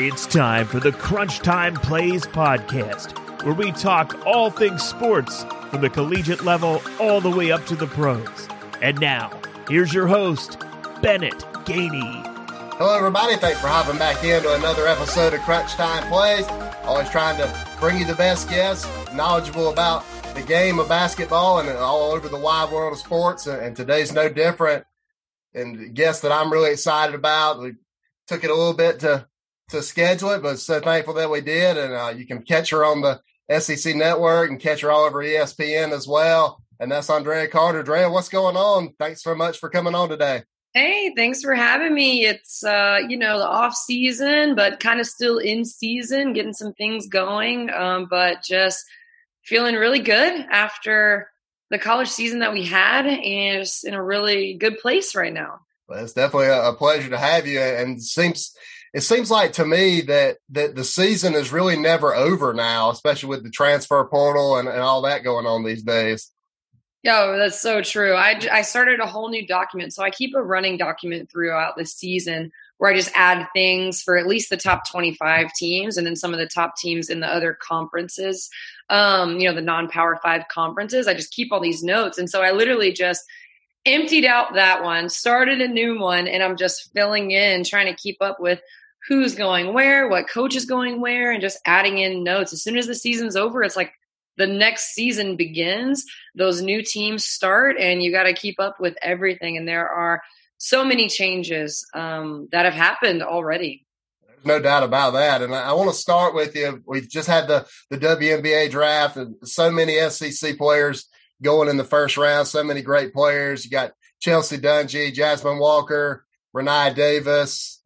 It's time for the Crunch Time Plays podcast, where we talk all things sports from the collegiate level all the way up to the pros. And now, here's your host, Bennett Gainey. Hello, everybody. Thanks for hopping back into another episode of Crunch Time Plays. Always trying to bring you the best guests, knowledgeable about the game of basketball and all over the wide world of sports. And today's no different. And guest that I'm really excited about. We took it a little bit to to schedule it, but so thankful that we did. And uh, you can catch her on the SEC network and catch her all over ESPN as well. And that's Andraya Carter. Andraya, what's going on? Thanks so much for coming on today. Hey, thanks for having me. It's uh, you know, the off season, but kind of still in season, getting some things going. Um, but just feeling really good after the college season that we had and just in a really good place right now. Well, it's definitely a, pleasure to have you. And seems it seems like to me that that the season is really never over now, especially with the transfer portal and, and all that going on these days. Yo, that's so true. I, I started a whole new document. So I keep a running document throughout the season where I just add things for at least the top 25 teams and then some of the top teams in the other conferences, um, you know, the non power five conferences. I just keep all these notes. And so I literally just emptied out that one, started a new one, and I'm just filling in, trying to keep up with who's going where, what coach is going where, and just adding in notes. As soon as the season's over, it's like the next season begins, those new teams start, and you got to keep up with everything. And there are so many changes um, that have happened already. There's no doubt about that. And I, I want to start with you. We've just had the, the WNBA draft, and so many SEC players going in the first round. So many great players. You got Chelsea Dungee, Jasmine Walker, Rennia Davis,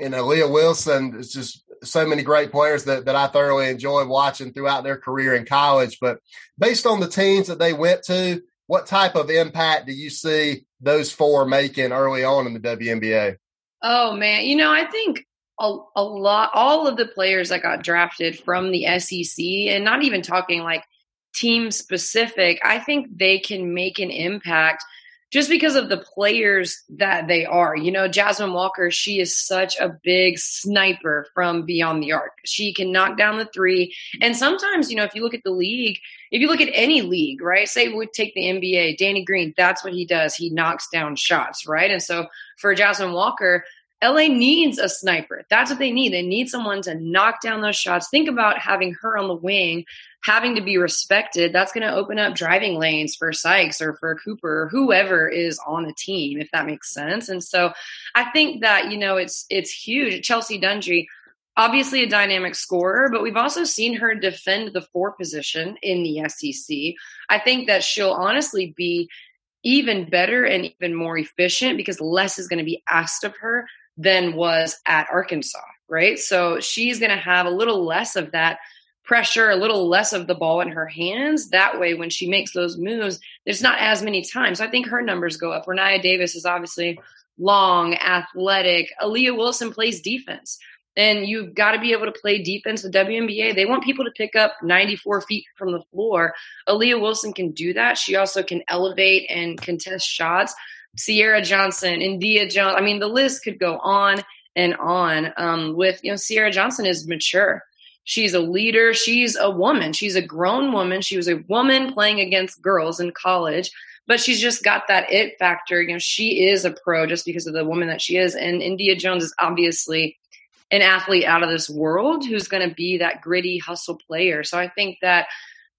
and Aaliyah Wilson. is just so many great players that, that I thoroughly enjoyed watching throughout their career in college. But based on the teams that they went to, what type of impact do you see those four making early on in the WNBA? Oh man, you know, I think a, a lot all of the players that got drafted from the SEC and not even talking like team specific, I think they can make an impact just because of the players that they are. You know, Jasmine Walker, she is such a big sniper from beyond the arc. She can knock down the three. And sometimes, you know, if you look at the league, if you look at any league, right? Say we take the NBA, Danny Green, that's what he does. He knocks down shots, right? And so for Jasmine Walker, LA needs a sniper. That's what they need. They need someone to knock down those shots. Think about having her on the wing, having to be respected. That's going to open up driving lanes for Sykes or for Cooper or whoever is on the team, if that makes sense. And so I think that, you know, it's it's huge. Chelsea Dungee, obviously a dynamic scorer, but we've also seen her defend the four position in the SEC. I think that she'll honestly be even better and even more efficient because less is going to be asked of her than was at Arkansas, right? So she's going to have a little less of that pressure, a little less of the ball in her hands. That way, when she makes those moves, there's not as many times. So I think her numbers go up. Rennia Davis is obviously long, athletic. Aaliyah Wilson plays defense. And you've got to be able to play defense. The WNBA, they want people to pick up 94 feet from the floor. Aaliyah Wilson can do that. She also can elevate and contest shots. Ciera Johnson, N'dea Jones. I mean, the list could go on and on. Um, with you know, Ciera Johnson is mature. She's a leader. She's a woman. She's a grown woman. She was a woman playing against girls in college, but she's just got that it factor. You know, she is a pro just because of the woman that she is. And N'dea Jones is obviously an athlete out of this world who's going to be that gritty hustle player. So I think that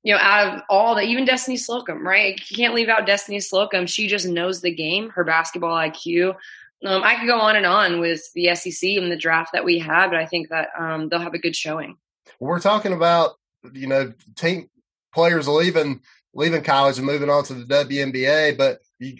you know, out of all the, even Destiny Slocum, right? You can't leave out Destiny Slocum. She just knows the game, her basketball IQ. Um, I could go on and on with the SEC and the draft that we have, but I think that um, they'll have a good showing. We're talking about, you know, team players leaving leaving college and moving on to the WNBA, but you,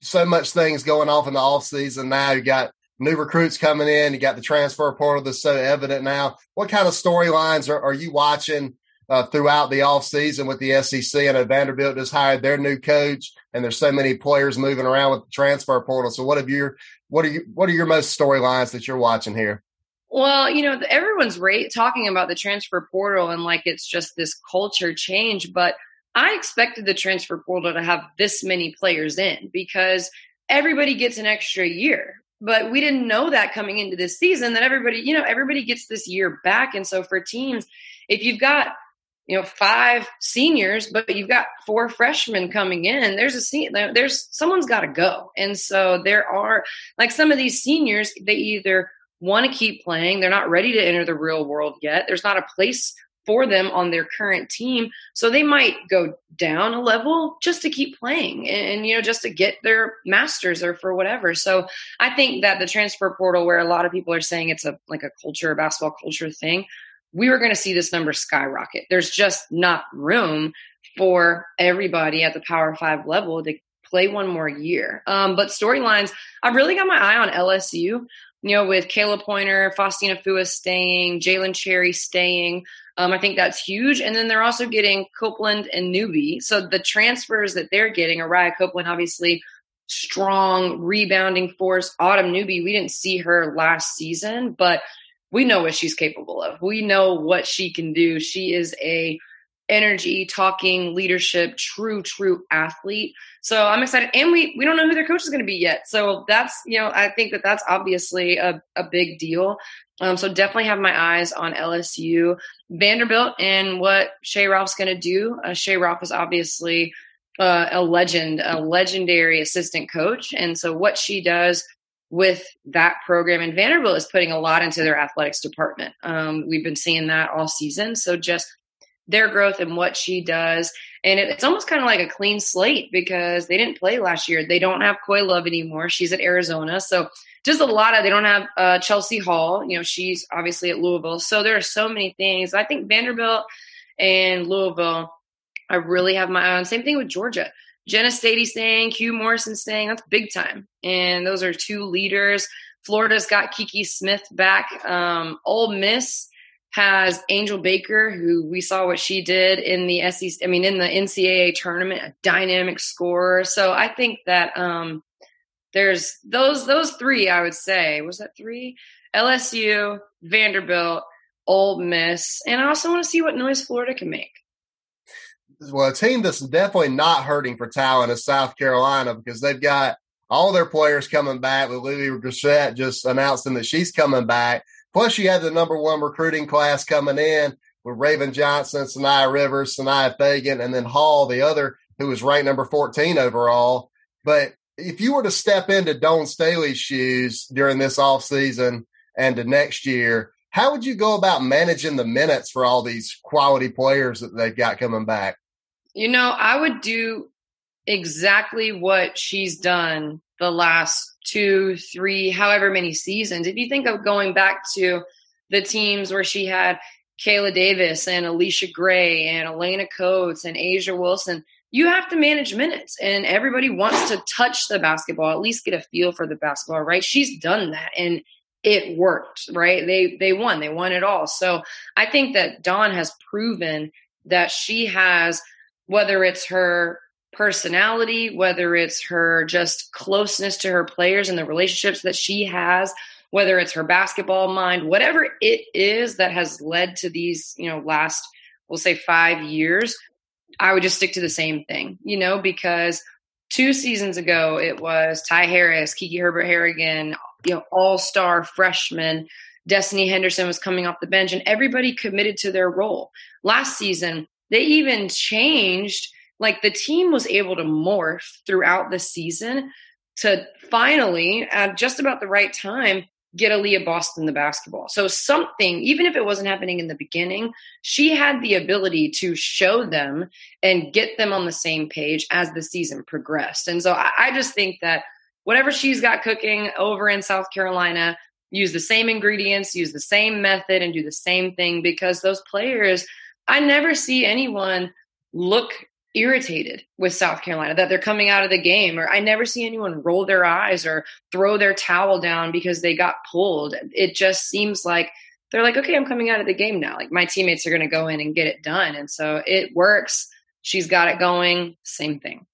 so much things going off in the off season now. You got new recruits coming in. You got the transfer portal that's so evident now. What kind of storylines are, are you watching uh, throughout the offseason with the SEC. and Vanderbilt just hired their new coach, and there's so many players moving around with the transfer portal. So, what have your what are you what are your most storylines that you're watching here? Well, you know, everyone's rate talking about the transfer portal and like it's just this culture change, but I expected the transfer portal to have this many players in because everybody gets an extra year but we didn't know that coming into this season that everybody, you know, everybody gets this year back. And so for teams, if you've got you know five seniors but you've got four freshmen coming in. There's a there's someone's got to go. And so there are like some of these seniors they either want to keep playing they're not ready to enter the real world yet there's not a place for them on their current team so they might go down a level just to keep playing and, and you know just to get their masters or for whatever. So i think that the transfer portal where a lot of people are saying it's a like a culture basketball culture thing we were going to see this number skyrocket. There's just not room for everybody at the Power Five level to play one more year. Um, but storylines, I've really got my eye on LSU. You know, with Khayla Pointer, Faustine Aifuwa staying, Jailin Cherry staying. Um, I think that's huge. And then they're also getting Copeland and Newby. So the transfers that they're getting, Araya Copeland, obviously strong rebounding force. Autumn Newby, we didn't see her last season, but we know what she's capable of. We know what she can do. She is a energy, talking, leadership, true, true athlete. So I'm excited. And we we don't know who their coach is going to be yet. So that's you know I think that that's obviously a, a big deal. Um, so definitely have my eyes on LSU, Vanderbilt, and what Shea Ralph's going to do. Uh, Shea Ralph is obviously uh, a legend, a legendary assistant coach, and so what she does with that program. And Vanderbilt is putting a lot into their athletics department. Um, we've been seeing that all season. So just their growth and what she does. And it, it's almost kind of like a clean slate because they didn't play last year. They don't have Koi Love anymore. She's at Arizona. So just a lot of, they don't have uh, Chelsie Hall. You know, she's obviously at Louisville. So there are so many things. I think Vanderbilt and Louisville, I really have my eye on. Same thing with Georgia. Jenna Staiti staying, Que Morrison staying. That's big time. And those are two leaders. Florida's got Kiki Smith back. Um, Ole Miss has Angel Baker, who we saw what she did in the SEC, I mean, in the NCAA tournament, a dynamic scorer. So I think that um, there's those those three. I would say was that three? LSU, Vanderbilt, Ole Miss, and I also want to see what noise Florida can make well, a team that's definitely not hurting for talent is South Carolina because they've got all their players coming back. With LeLe Grissett just announcing that she's coming back. Plus, you have the number one recruiting class coming in with Raven Johnson, Saniya Rivers, Sania Feagin, and then Hall, the other who was ranked number 14 overall. But if you were to step into Dawn Staley's shoes during this offseason and to next year, how would you go about managing the minutes for all these quality players that they've got coming back? You know, I would do exactly what she's done the last two, three, however many seasons. If you think of going back to the teams where she had Kaela Davis and Allisha Gray and Alaina Coates and A'ja Wilson, you have to manage minutes and everybody wants to touch the basketball, at least get a feel for the basketball, right? She's done that and it worked, right? They they won. They won it all. So I think that Dawn has proven that she has whether it's her personality, whether it's her just closeness to her players and the relationships that she has, whether it's her basketball mind, whatever it is that has led to these, you know, last, we'll say five years, I would just stick to the same thing, you know, because two seasons ago it was Ty Harris, Kiki Herbert Harrigan, you know, all star freshman. Destiny Henderson was coming off the bench and everybody committed to their role. Last season, they even changed like the team was able to morph throughout the season to finally at just about the right time get Aliyah Boston the basketball. So something, even if it wasn't happening in the beginning, she had the ability to show them and get them on the same page as the season progressed. And so I, I just think that whatever she's got cooking over in South Carolina, use the same ingredients, use the same method, and do the same thing because those players – I never see anyone look irritated with South Carolina that they're coming out of the game, or I never see anyone roll their eyes or throw their towel down because they got pulled. It just seems like they're like, okay, I'm coming out of the game now. Like my teammates are going to go in and get it done. And so it works. She's got it going. Same thing.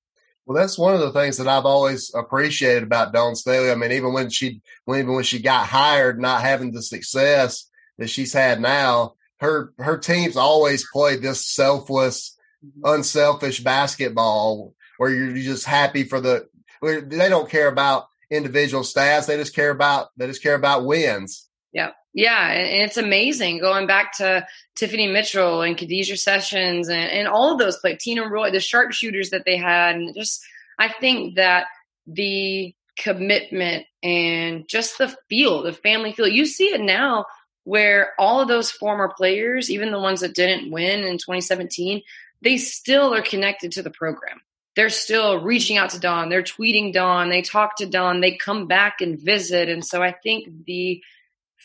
Well, that's one of the things that I've always appreciated about Dawn Staley. I mean, even when she, when, even when she got hired, not having the success that she's had now, her her teams always play this selfless, mm-hmm. unselfish basketball where you're just happy for the. They don't care about individual stats. They just care about they just care about wins. Yeah. Yeah. And it's amazing going back to Tiffany Mitchell and Khadijah Sessions and, and all of those players, Tina Roy, the sharpshooters that they had. And just, I think that the commitment and just the feel, the family feel, you see it now where all of those former players, even the ones that didn't win in 2017, they still are connected to the program. They're still reaching out to Dawn. They're tweeting Dawn. They talk to Dawn. They come back and visit. And so I think the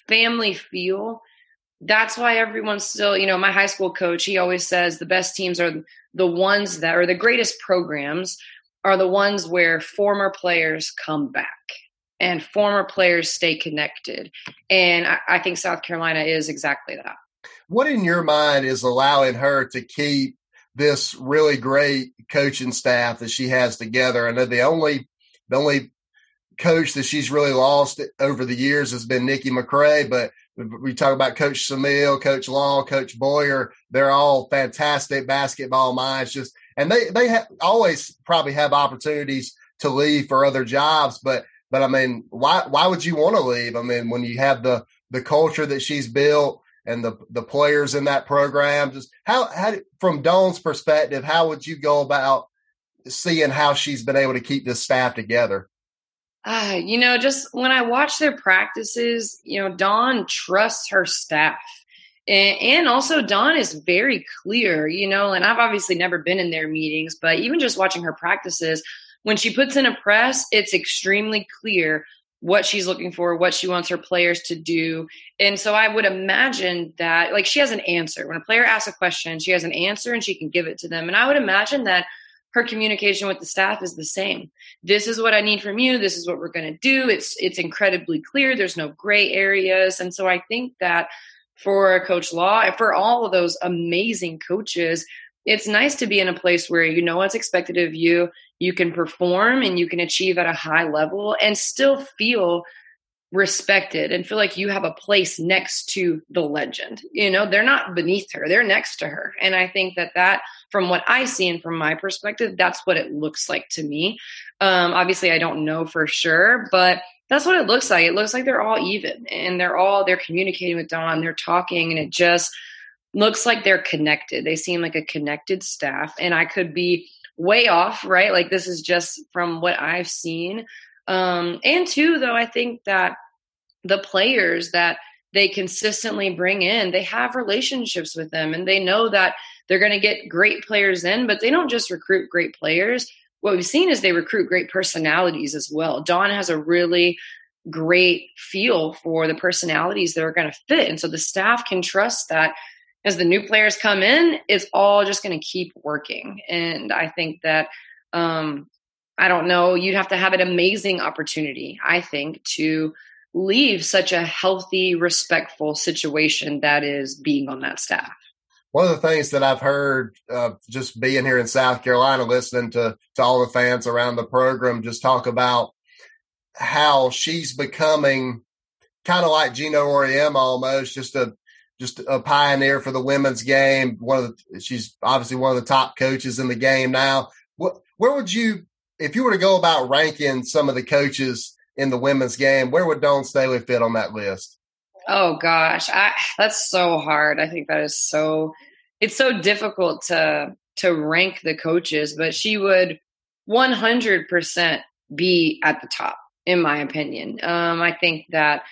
family feel that's why everyone's still, you know, my high school coach, he always says the best teams are the ones that are the greatest programs are the ones where former players come back and former players stay connected. And I, I think South Carolina is exactly that. What in your mind is allowing her to keep this really great coaching staff that she has together? I know the only the only coach that she's really lost over the years has been Nikki McCray, but we talk about Coach Samil, Coach Law, Coach Boyer. They're all fantastic basketball minds. Just and they they ha- always probably have opportunities to leave for other jobs, but but I mean, why why would you want to leave? I mean, when you have the the culture that she's built and the the players in that program, just how how from Dawn's perspective, how would you go about seeing how she's been able to keep this staff together? Uh, you know, just when I watch their practices, you know, Dawn trusts her staff. And, and also, Dawn is very clear, you know, and I've obviously never been in their meetings, but even just watching her practices, when she puts in a press, it's extremely clear what she's looking for, what she wants her players to do. And so I would imagine that, like, she has an answer. When a player asks a question, she has an answer and she can give it to them. And I would imagine that her communication with the staff is the same. This is what I need from you. This is what we're going to do. It's it's incredibly clear. There's no gray areas, and so I think that for Coach Law and for all of those amazing coaches, it's nice to be in a place where you know what's expected of you. You can perform and you can achieve at a high level and still feel respected and feel like you have a place next to the legend. You know, they're not beneath her, they're next to her. And I think that that, from what I see and from my perspective, that's what it looks like to me. Um, obviously, I don't know for sure, but that's what it looks like. It looks like they're all even and they're all, they're communicating with Dawn, they're talking, and it just looks like they're connected. They seem like a connected staff. And I could be way off, right? Like this is just from what I've seen. Um, and two, though, I think that the players that they consistently bring in, they have relationships with them and they know that they're going to get great players in, but they don't just recruit great players. What we've seen is they recruit great personalities as well. Dawn has a really great feel for the personalities that are going to fit. And so the staff can trust that as the new players come in, it's all just going to keep working. And I think that um, I don't know, you'd have to have an amazing opportunity, I think, to leave such a healthy, respectful situation that is being on that staff. One of the things that I've heard uh, just being here in South Carolina, listening to, to all the fans around the program, just talk about how she's becoming kind of like Geno Auriemma almost, just a just a pioneer for the women's game. One of the, she's obviously one of the top coaches in the game now. What, where would you if you were to go about ranking some of the coaches in the women's game, where would Dawn Staley fit on that list? Oh gosh, I, that's so hard. I think that is so. It's so difficult to to rank the coaches, but she would 100% be at the top, in my opinion. Um, I think that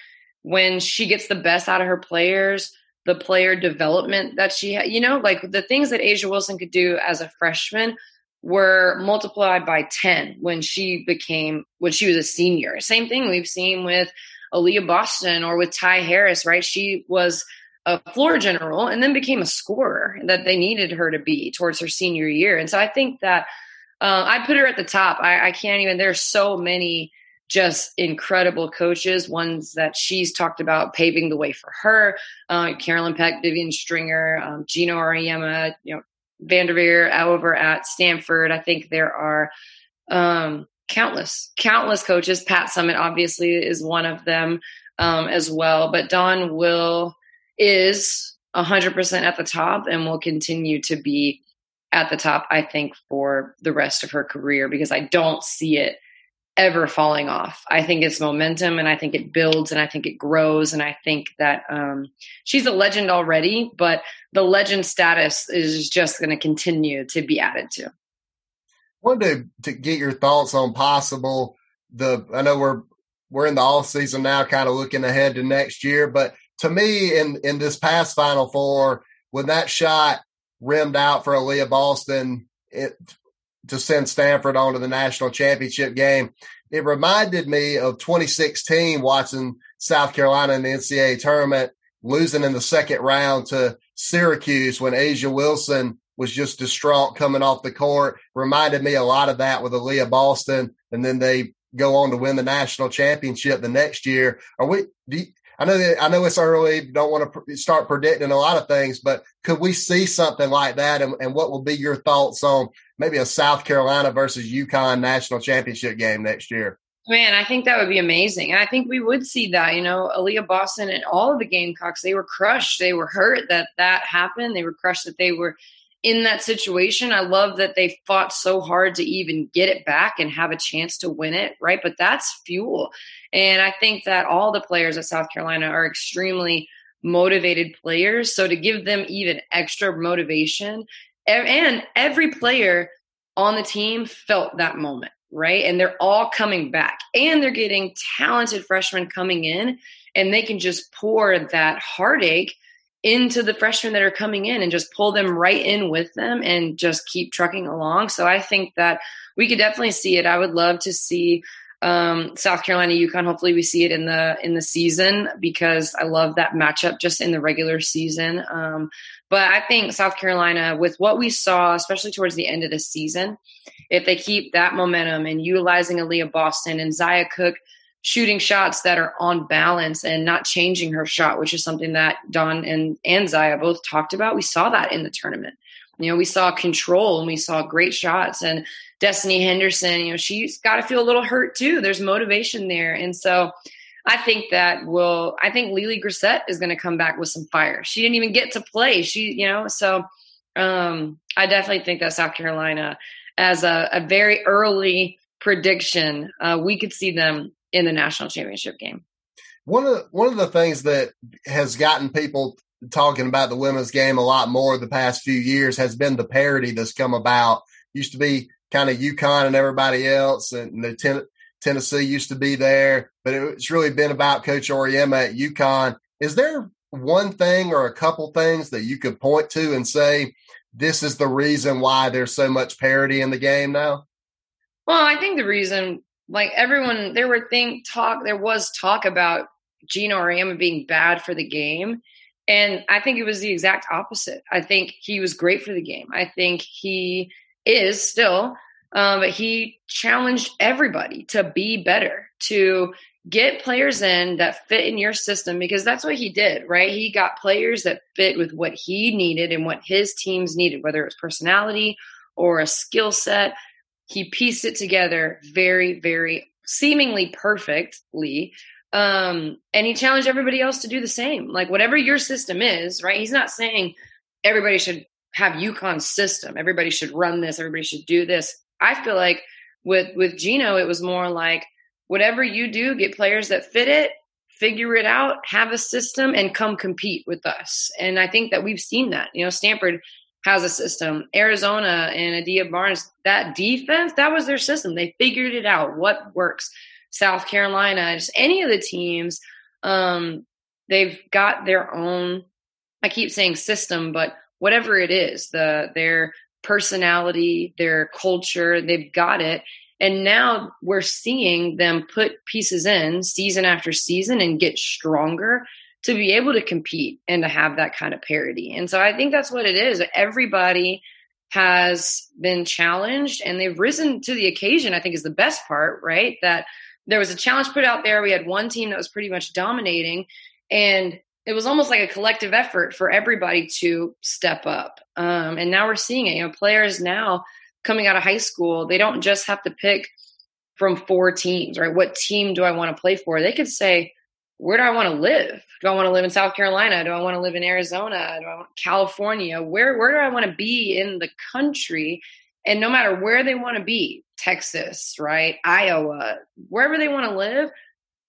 when she gets the best out of her players, the player development that she had, you know, like the things that A'ja Wilson could do as a freshman, were multiplied by 10 when she became when she was a senior. Same thing we've seen with Aliyah Boston or with Ty Harris right? She was a floor general and then became a scorer that they needed her to be towards her senior year. And so I think that uh, I put her at the top. I, I can't even there's so many just incredible coaches, ones that she's talked about paving the way for her. Uh, Carolyn Peck, Vivian Stringer, um, Geno Auriemma, you know, VanDerveer over at Stanford. I think there are um, countless, countless coaches. Pat Summitt obviously is one of them um, as well. But Dawn will is 100% at the top and will continue to be at the top, I think, for the rest of her career because I don't see it ever falling off. I think it's momentum and I think it builds and I think it grows. And I think that um, she's a legend already, but the legend status is just going to continue to be added to. Wanted to, to get your thoughts on possible the I know we're we're in the off season now, kind of looking ahead to next year. But to me, in in this past Final Four, when that shot rimmed out for Aliyah Boston, it to send Stanford on to the national championship game. It reminded me of 2016 watching South Carolina in the NCAA tournament, losing in the second round to Syracuse when A'ja Wilson was just distraught coming off the court. Reminded me a lot of that with Aliyah Boston. And then they go on to win the national championship the next year. Are we, you, I know that I know it's early. Don't want to pr- start predicting a lot of things, but could we see something like that? And, and, what will be your thoughts on maybe a South Carolina versus UConn national championship game next year? Man, I think that would be amazing. I think we would see that. You know, Aliyah Boston and all of the Gamecocks, they were crushed. They were hurt that that happened. They were crushed that they were in that situation. I love that they fought so hard to even get it back and have a chance to win it, right? But that's fuel. And I think that all the players at South Carolina are extremely motivated players. So to give them even extra motivation, and every player on the team felt that moment, right? And they're all coming back and they're getting talented freshmen coming in and they can just pour that heartache into the freshmen that are coming in and just pull them right in with them and just keep trucking along. So I think that we could definitely see it. I would love to see um, South Carolina, UConn. Hopefully, we see it in the in the season because I love that matchup just in the regular season. Um, but I think South Carolina, with what we saw, especially towards the end of the season, if they keep that momentum and utilizing Aliyah Boston and Zia Cooke shooting shots that are on balance and not changing her shot, which is something that Dawn and, and Zia both talked about. We saw that in the tournament. You know, we saw control and we saw great shots. And Destiny Henderson, you know, she's got to feel a little hurt too. There's motivation there. And so I think that will, I think LeLe Grissett is going to come back with some fire. She didn't even get to play. She, you know, so um, I definitely think that South Carolina, as a, a very early prediction, uh, we could see them in the national championship game. One of the, one of the things that has gotten people talking about the women's game a lot more the past few years has been the parity that's come about. Used to be kind of UConn and everybody else, and the ten, Tennessee used to be there, but it's really been about Coach Auriemma at UConn. Is there one thing or a couple things that you could point to and say this is the reason why there's so much parity in the game now? Well, I think the reason, like everyone, there were think talk, there was talk about Geno Auriemma being bad for the game, and I think it was the exact opposite. I think he was great for the game. I think he is still, um, but he challenged everybody to be better, to get players in that fit in your system because that's what he did, right? He got players that fit with what he needed and what his teams needed, whether it was personality or a skill set. He pieced it together very, very seemingly perfectly um, and he challenged everybody else to do the same. Like whatever your system is, right? He's not saying everybody should have UConn's system. Everybody should run this. Everybody should do this. I feel like with with Geno, it was more like whatever you do, get players that fit it, figure it out, have a system, and come compete with us. And I think that we've seen that. You know, Stanford has a system. Arizona and Adia Barnes, that defense, that was their system. They figured it out. What works. South Carolina, just any of the teams, um, they've got their own. I keep saying system, but whatever it is, the their personality, their culture, they've got it. And now we're seeing them put pieces in season after season and get stronger to be able to compete and to have that kind of parity. And so I think that's what it is. Everybody has been challenged and they've risen to the occasion, I think is the best part, right? That there was a challenge put out there. We had one team that was pretty much dominating, and it was almost like a collective effort for everybody to step up. Um, and now we're seeing it. You know, players now coming out of high school, they don't just have to pick from four teams, right? What team do I want to play for? They could say, where do I want to live? Do I want to live in South Carolina? Do I want to live in Arizona? Do I want California? Where where do I want to be in the country? And no matter where they want to be, Texas, right, Iowa, wherever they want to live,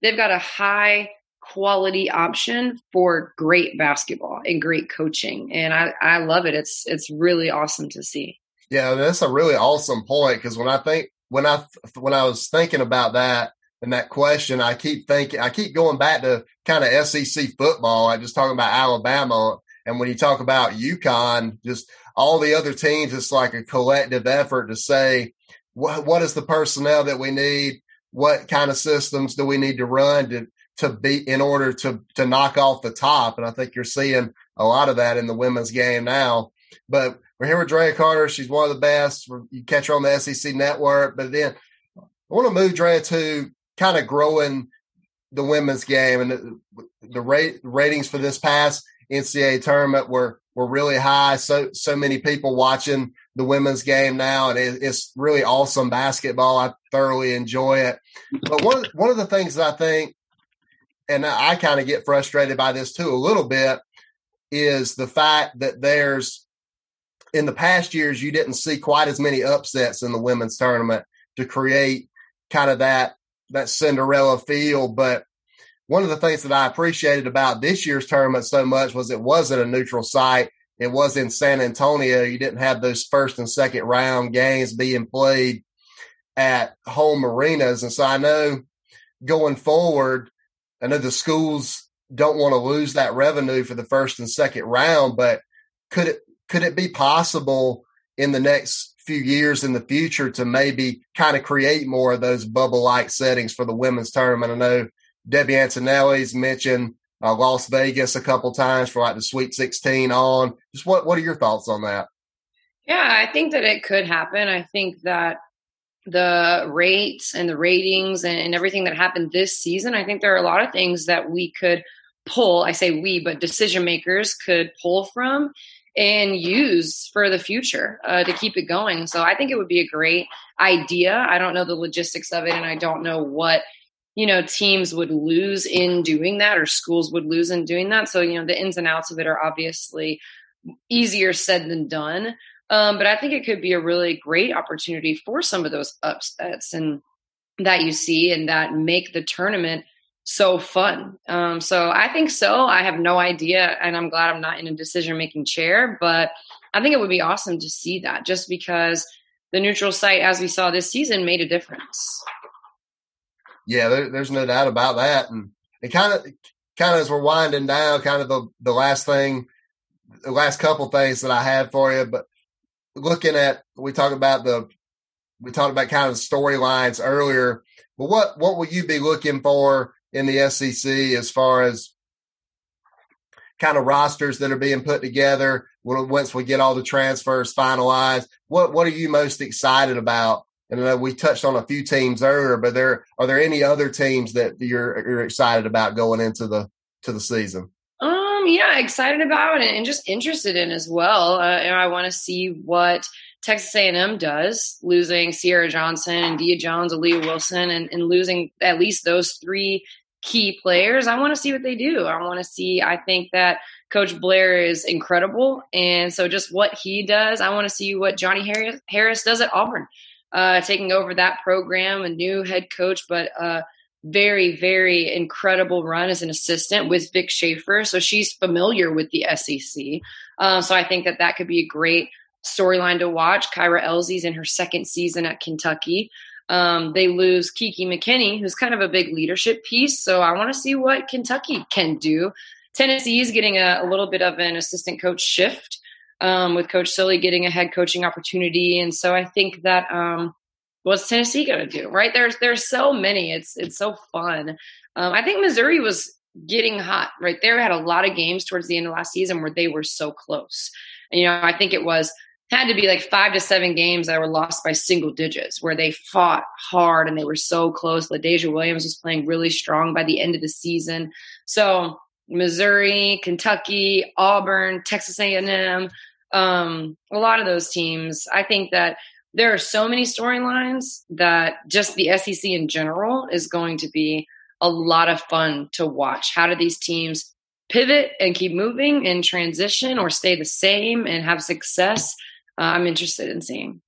they've got a high quality option for great basketball and great coaching. And I, I love it. It's it's really awesome to see. Yeah, that's a really awesome point because when I think when I when I was thinking about that and that question, I keep thinking I keep going back to kind of SEC football. I just talking about Alabama, and when you talk about UConn, just all the other teams, it's like a collective effort to say what what is the personnel that we need, what kind of systems do we need to run to to be in order to to knock off the top. And I think you're seeing a lot of that in the women's game now. But we're here with Drea Carter. She's one of the best. You catch her on the SEC network. But then I want to move Drea to kind of growing the women's game and the, the rate ratings for this past NCAA tournament were were really high. So so many people watching the women's game now, and it, it's really awesome basketball. I thoroughly enjoy it. But one one of the things that I think and I kind of get frustrated by this too a little bit, is the fact that there's in the past years you didn't see quite as many upsets in the women's tournament to create kind of that that Cinderella feel. But one of the things that I appreciated about this year's tournament so much was it wasn't a neutral site. It was in San Antonio. You didn't have those first and second round games being played at home arenas. And so I know going forward, I know the schools don't want to lose that revenue for the first and second round, but could it could it be possible in the next few years in the future to maybe kind of create more of those bubble like settings for the women's tournament? I know Debbie Antonelli's mentioned uh, Las Vegas a couple times for like the Sweet 16 on. Just what what are your thoughts on that? Yeah, I think that it could happen. I think that the rates and the ratings and everything that happened this season, I think there are a lot of things that we could pull. I say we, but decision makers could pull from and use for the future uh, to keep it going. So I think it would be a great idea. I don't know the logistics of it, and I don't know what you know teams would lose in doing that or schools would lose in doing that. So you know the ins and outs of it are obviously easier said than done. Um, but I think it could be a really great opportunity for some of those upsets and that you see and that make the tournament so fun. Um, so I think so. I have no idea, and I'm glad I'm not in a decision making chair, but I think it would be awesome to see that just because the neutral site, as we saw this season, made a difference. Yeah, there, there's no doubt about that. And it kind of, kind of as we're winding down, kind of the, the last thing, the last couple things that I had for you, but looking at we talked about the we talked about kind of storylines earlier, but what what will you be looking for in the SEC as far as kind of rosters that are being put together once we get all the transfers finalized? What what are you most excited about? And we touched on a few teams earlier, but there are there any other teams that you're you're excited about going into the to the season? Um, yeah, excited about it and just interested in as well. Uh, and I want to see what Texas A&M does, losing Ciera Johnson and N'dea Jones, Aaliyah Wilson, and, and losing at least those three key players. I want to see what they do. I want to see. I think that Coach Blair is incredible, and so just what he does, I want to see what Johnnie Harris, Harris does at Auburn, uh, taking over that program, a new head coach, but. Uh, very, very incredible run as an assistant with Vic Schaefer. So she's familiar with the SEC. Uh, so I think that that could be a great storyline to watch. Kyra Elzy's in her second season at Kentucky. Um, they lose KeKe McKinney, who's kind of a big leadership piece. So I want to see what Kentucky can do. Tennessee is getting a, a, little bit of an assistant coach shift um, with Coach Sully getting a head coaching opportunity. And so I think that um, what's Tennessee going to do? Right? There's there's so many. It's it's so fun. Um, I think Missouri was getting hot right there. Had a lot of games towards the end of last season where they were so close. And you know, I think it was had to be like five to seven games that were lost by single digits where they fought hard and they were so close. LaDazhia Williams was playing really strong by the end of the season. So Missouri, Kentucky, Auburn, Texas A&M, um, a lot of those teams. I think that there are so many storylines that just the SEC in general is going to be a lot of fun to watch. How do these teams pivot and keep moving and transition or stay the same and have success? Uh, I'm interested in seeing.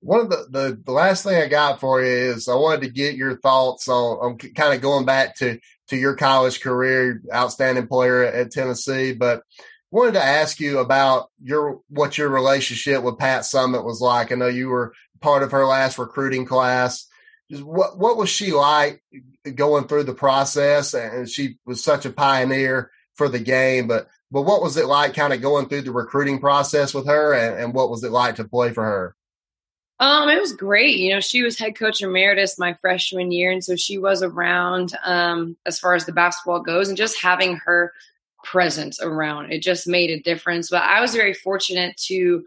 one of the, the, the last thing I got for you is I wanted to get your thoughts on, on kind of going back to, to your college career, outstanding player at Tennessee, but wanted to ask you about your, what your relationship with Pat Summitt was like. I know you were part of her last recruiting class. Just what, what was she like going through the process? And she was such a pioneer for the game, but, but what was it like kind of going through the recruiting process with her and, and what was it like to play for her? Um, it was great. You know, she was head coach emeritus my freshman year, and so she was around um, as far as the basketball goes, and just having her presence around it just made a difference. But I was very fortunate to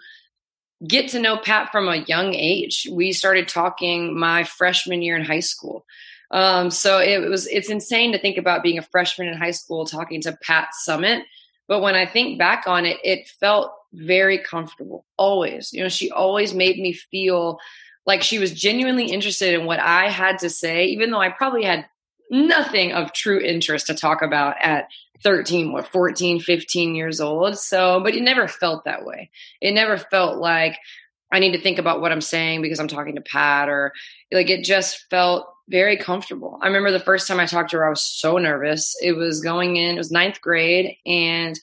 get to know Pat from a young age. We started talking my freshman year in high school. Um, so it was it's insane to think about being a freshman in high school talking to Pat Summitt. But when I think back on it, it felt very comfortable always you know she always made me feel like she was genuinely interested in what i had to say even though i probably had nothing of true interest to talk about at 13 what 14 15 years old. So but it never felt that way. It never felt like i need to think about what i'm saying because i'm talking to pat or like it just felt very comfortable. I remember the first time i talked to her i was so nervous. It was going in it was ninth grade and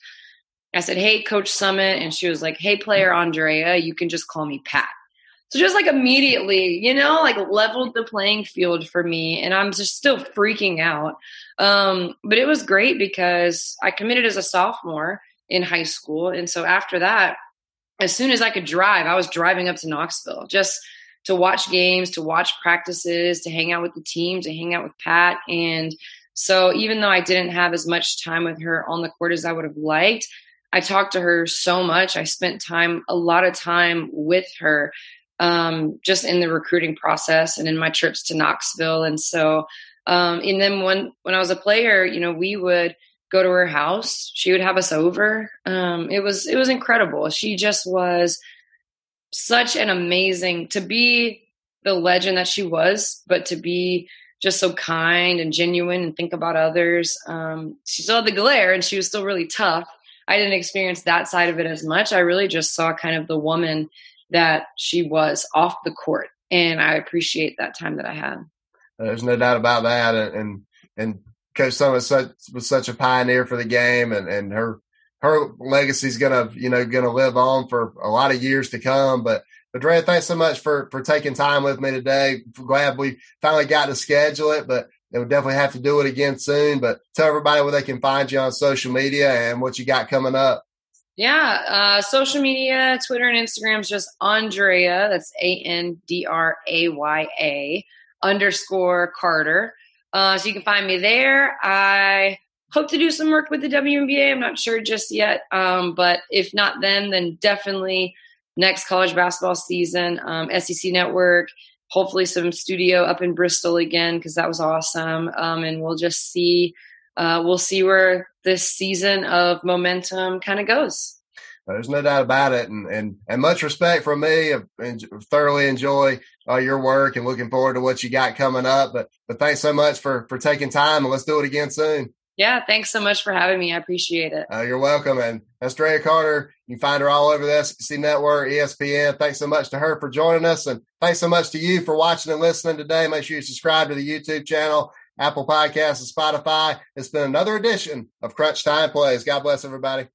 I said, Hey, Coach Summitt And she was like, Hey, player Andraya, you can just call me Pat. So just like immediately, you know, like leveled the playing field for me. And I'm just still freaking out. Um, but it was great because I committed as a sophomore in high school. And so after that, as soon as I could drive, I was driving up to Knoxville just to watch games, to watch practices, to hang out with the team, to hang out with Pat. And so even though I didn't have as much time with her on the court as I would have liked, I talked to her so much. I spent time, a lot of time with her, um, just in the recruiting process and in my trips to Knoxville. And so, um, and then when, when I was a player, you know, we would go to her house. She would have us over. Um, it was, it was incredible. She just was such an amazing to be the legend that she was, but to be just so kind and genuine and think about others. Um, she had the glare and she was still really tough I didn't experience that side of it as much. I really just saw kind of the woman that she was off the court. And I appreciate that time that I had. There's no doubt about that. And, and, and Coach Summitt was such, was such a pioneer for the game and, and her, her legacy is gonna, you know, gonna live on for a lot of years to come. But, but Drea, thanks so much for, for taking time with me today. Glad we finally got to schedule it, but would definitely have to do it again soon. But tell everybody where they can find you on social media and what you got coming up. Yeah, uh, social media, Twitter and Instagram is just Andraya. That's A N D R A Y A underscore Carter. Uh, so you can find me there. I hope to do some work with the WNBA. I'm not sure just yet, um, but if not then, then definitely next college basketball season. Um, SEC Network hopefully some studio up in Bristol again because that was awesome. Um, and we'll just see uh, we'll see where this season of momentum kind of goes. There's no doubt about it, and and and much respect from me. I thoroughly enjoy uh, your work and looking forward to what you got coming up. But but thanks so much for for taking time, and let's do it again soon. Yeah, thanks so much for having me. I appreciate it. Uh, you're welcome. And that's Drea Carter. You find her all over the SEC Network, ESPN. Thanks so much to her for joining us. And thanks so much to you for watching and listening today. Make sure you subscribe to the YouTube channel, Apple Podcasts, and Spotify. It's been another edition of Crunch Time Plays. God bless everybody.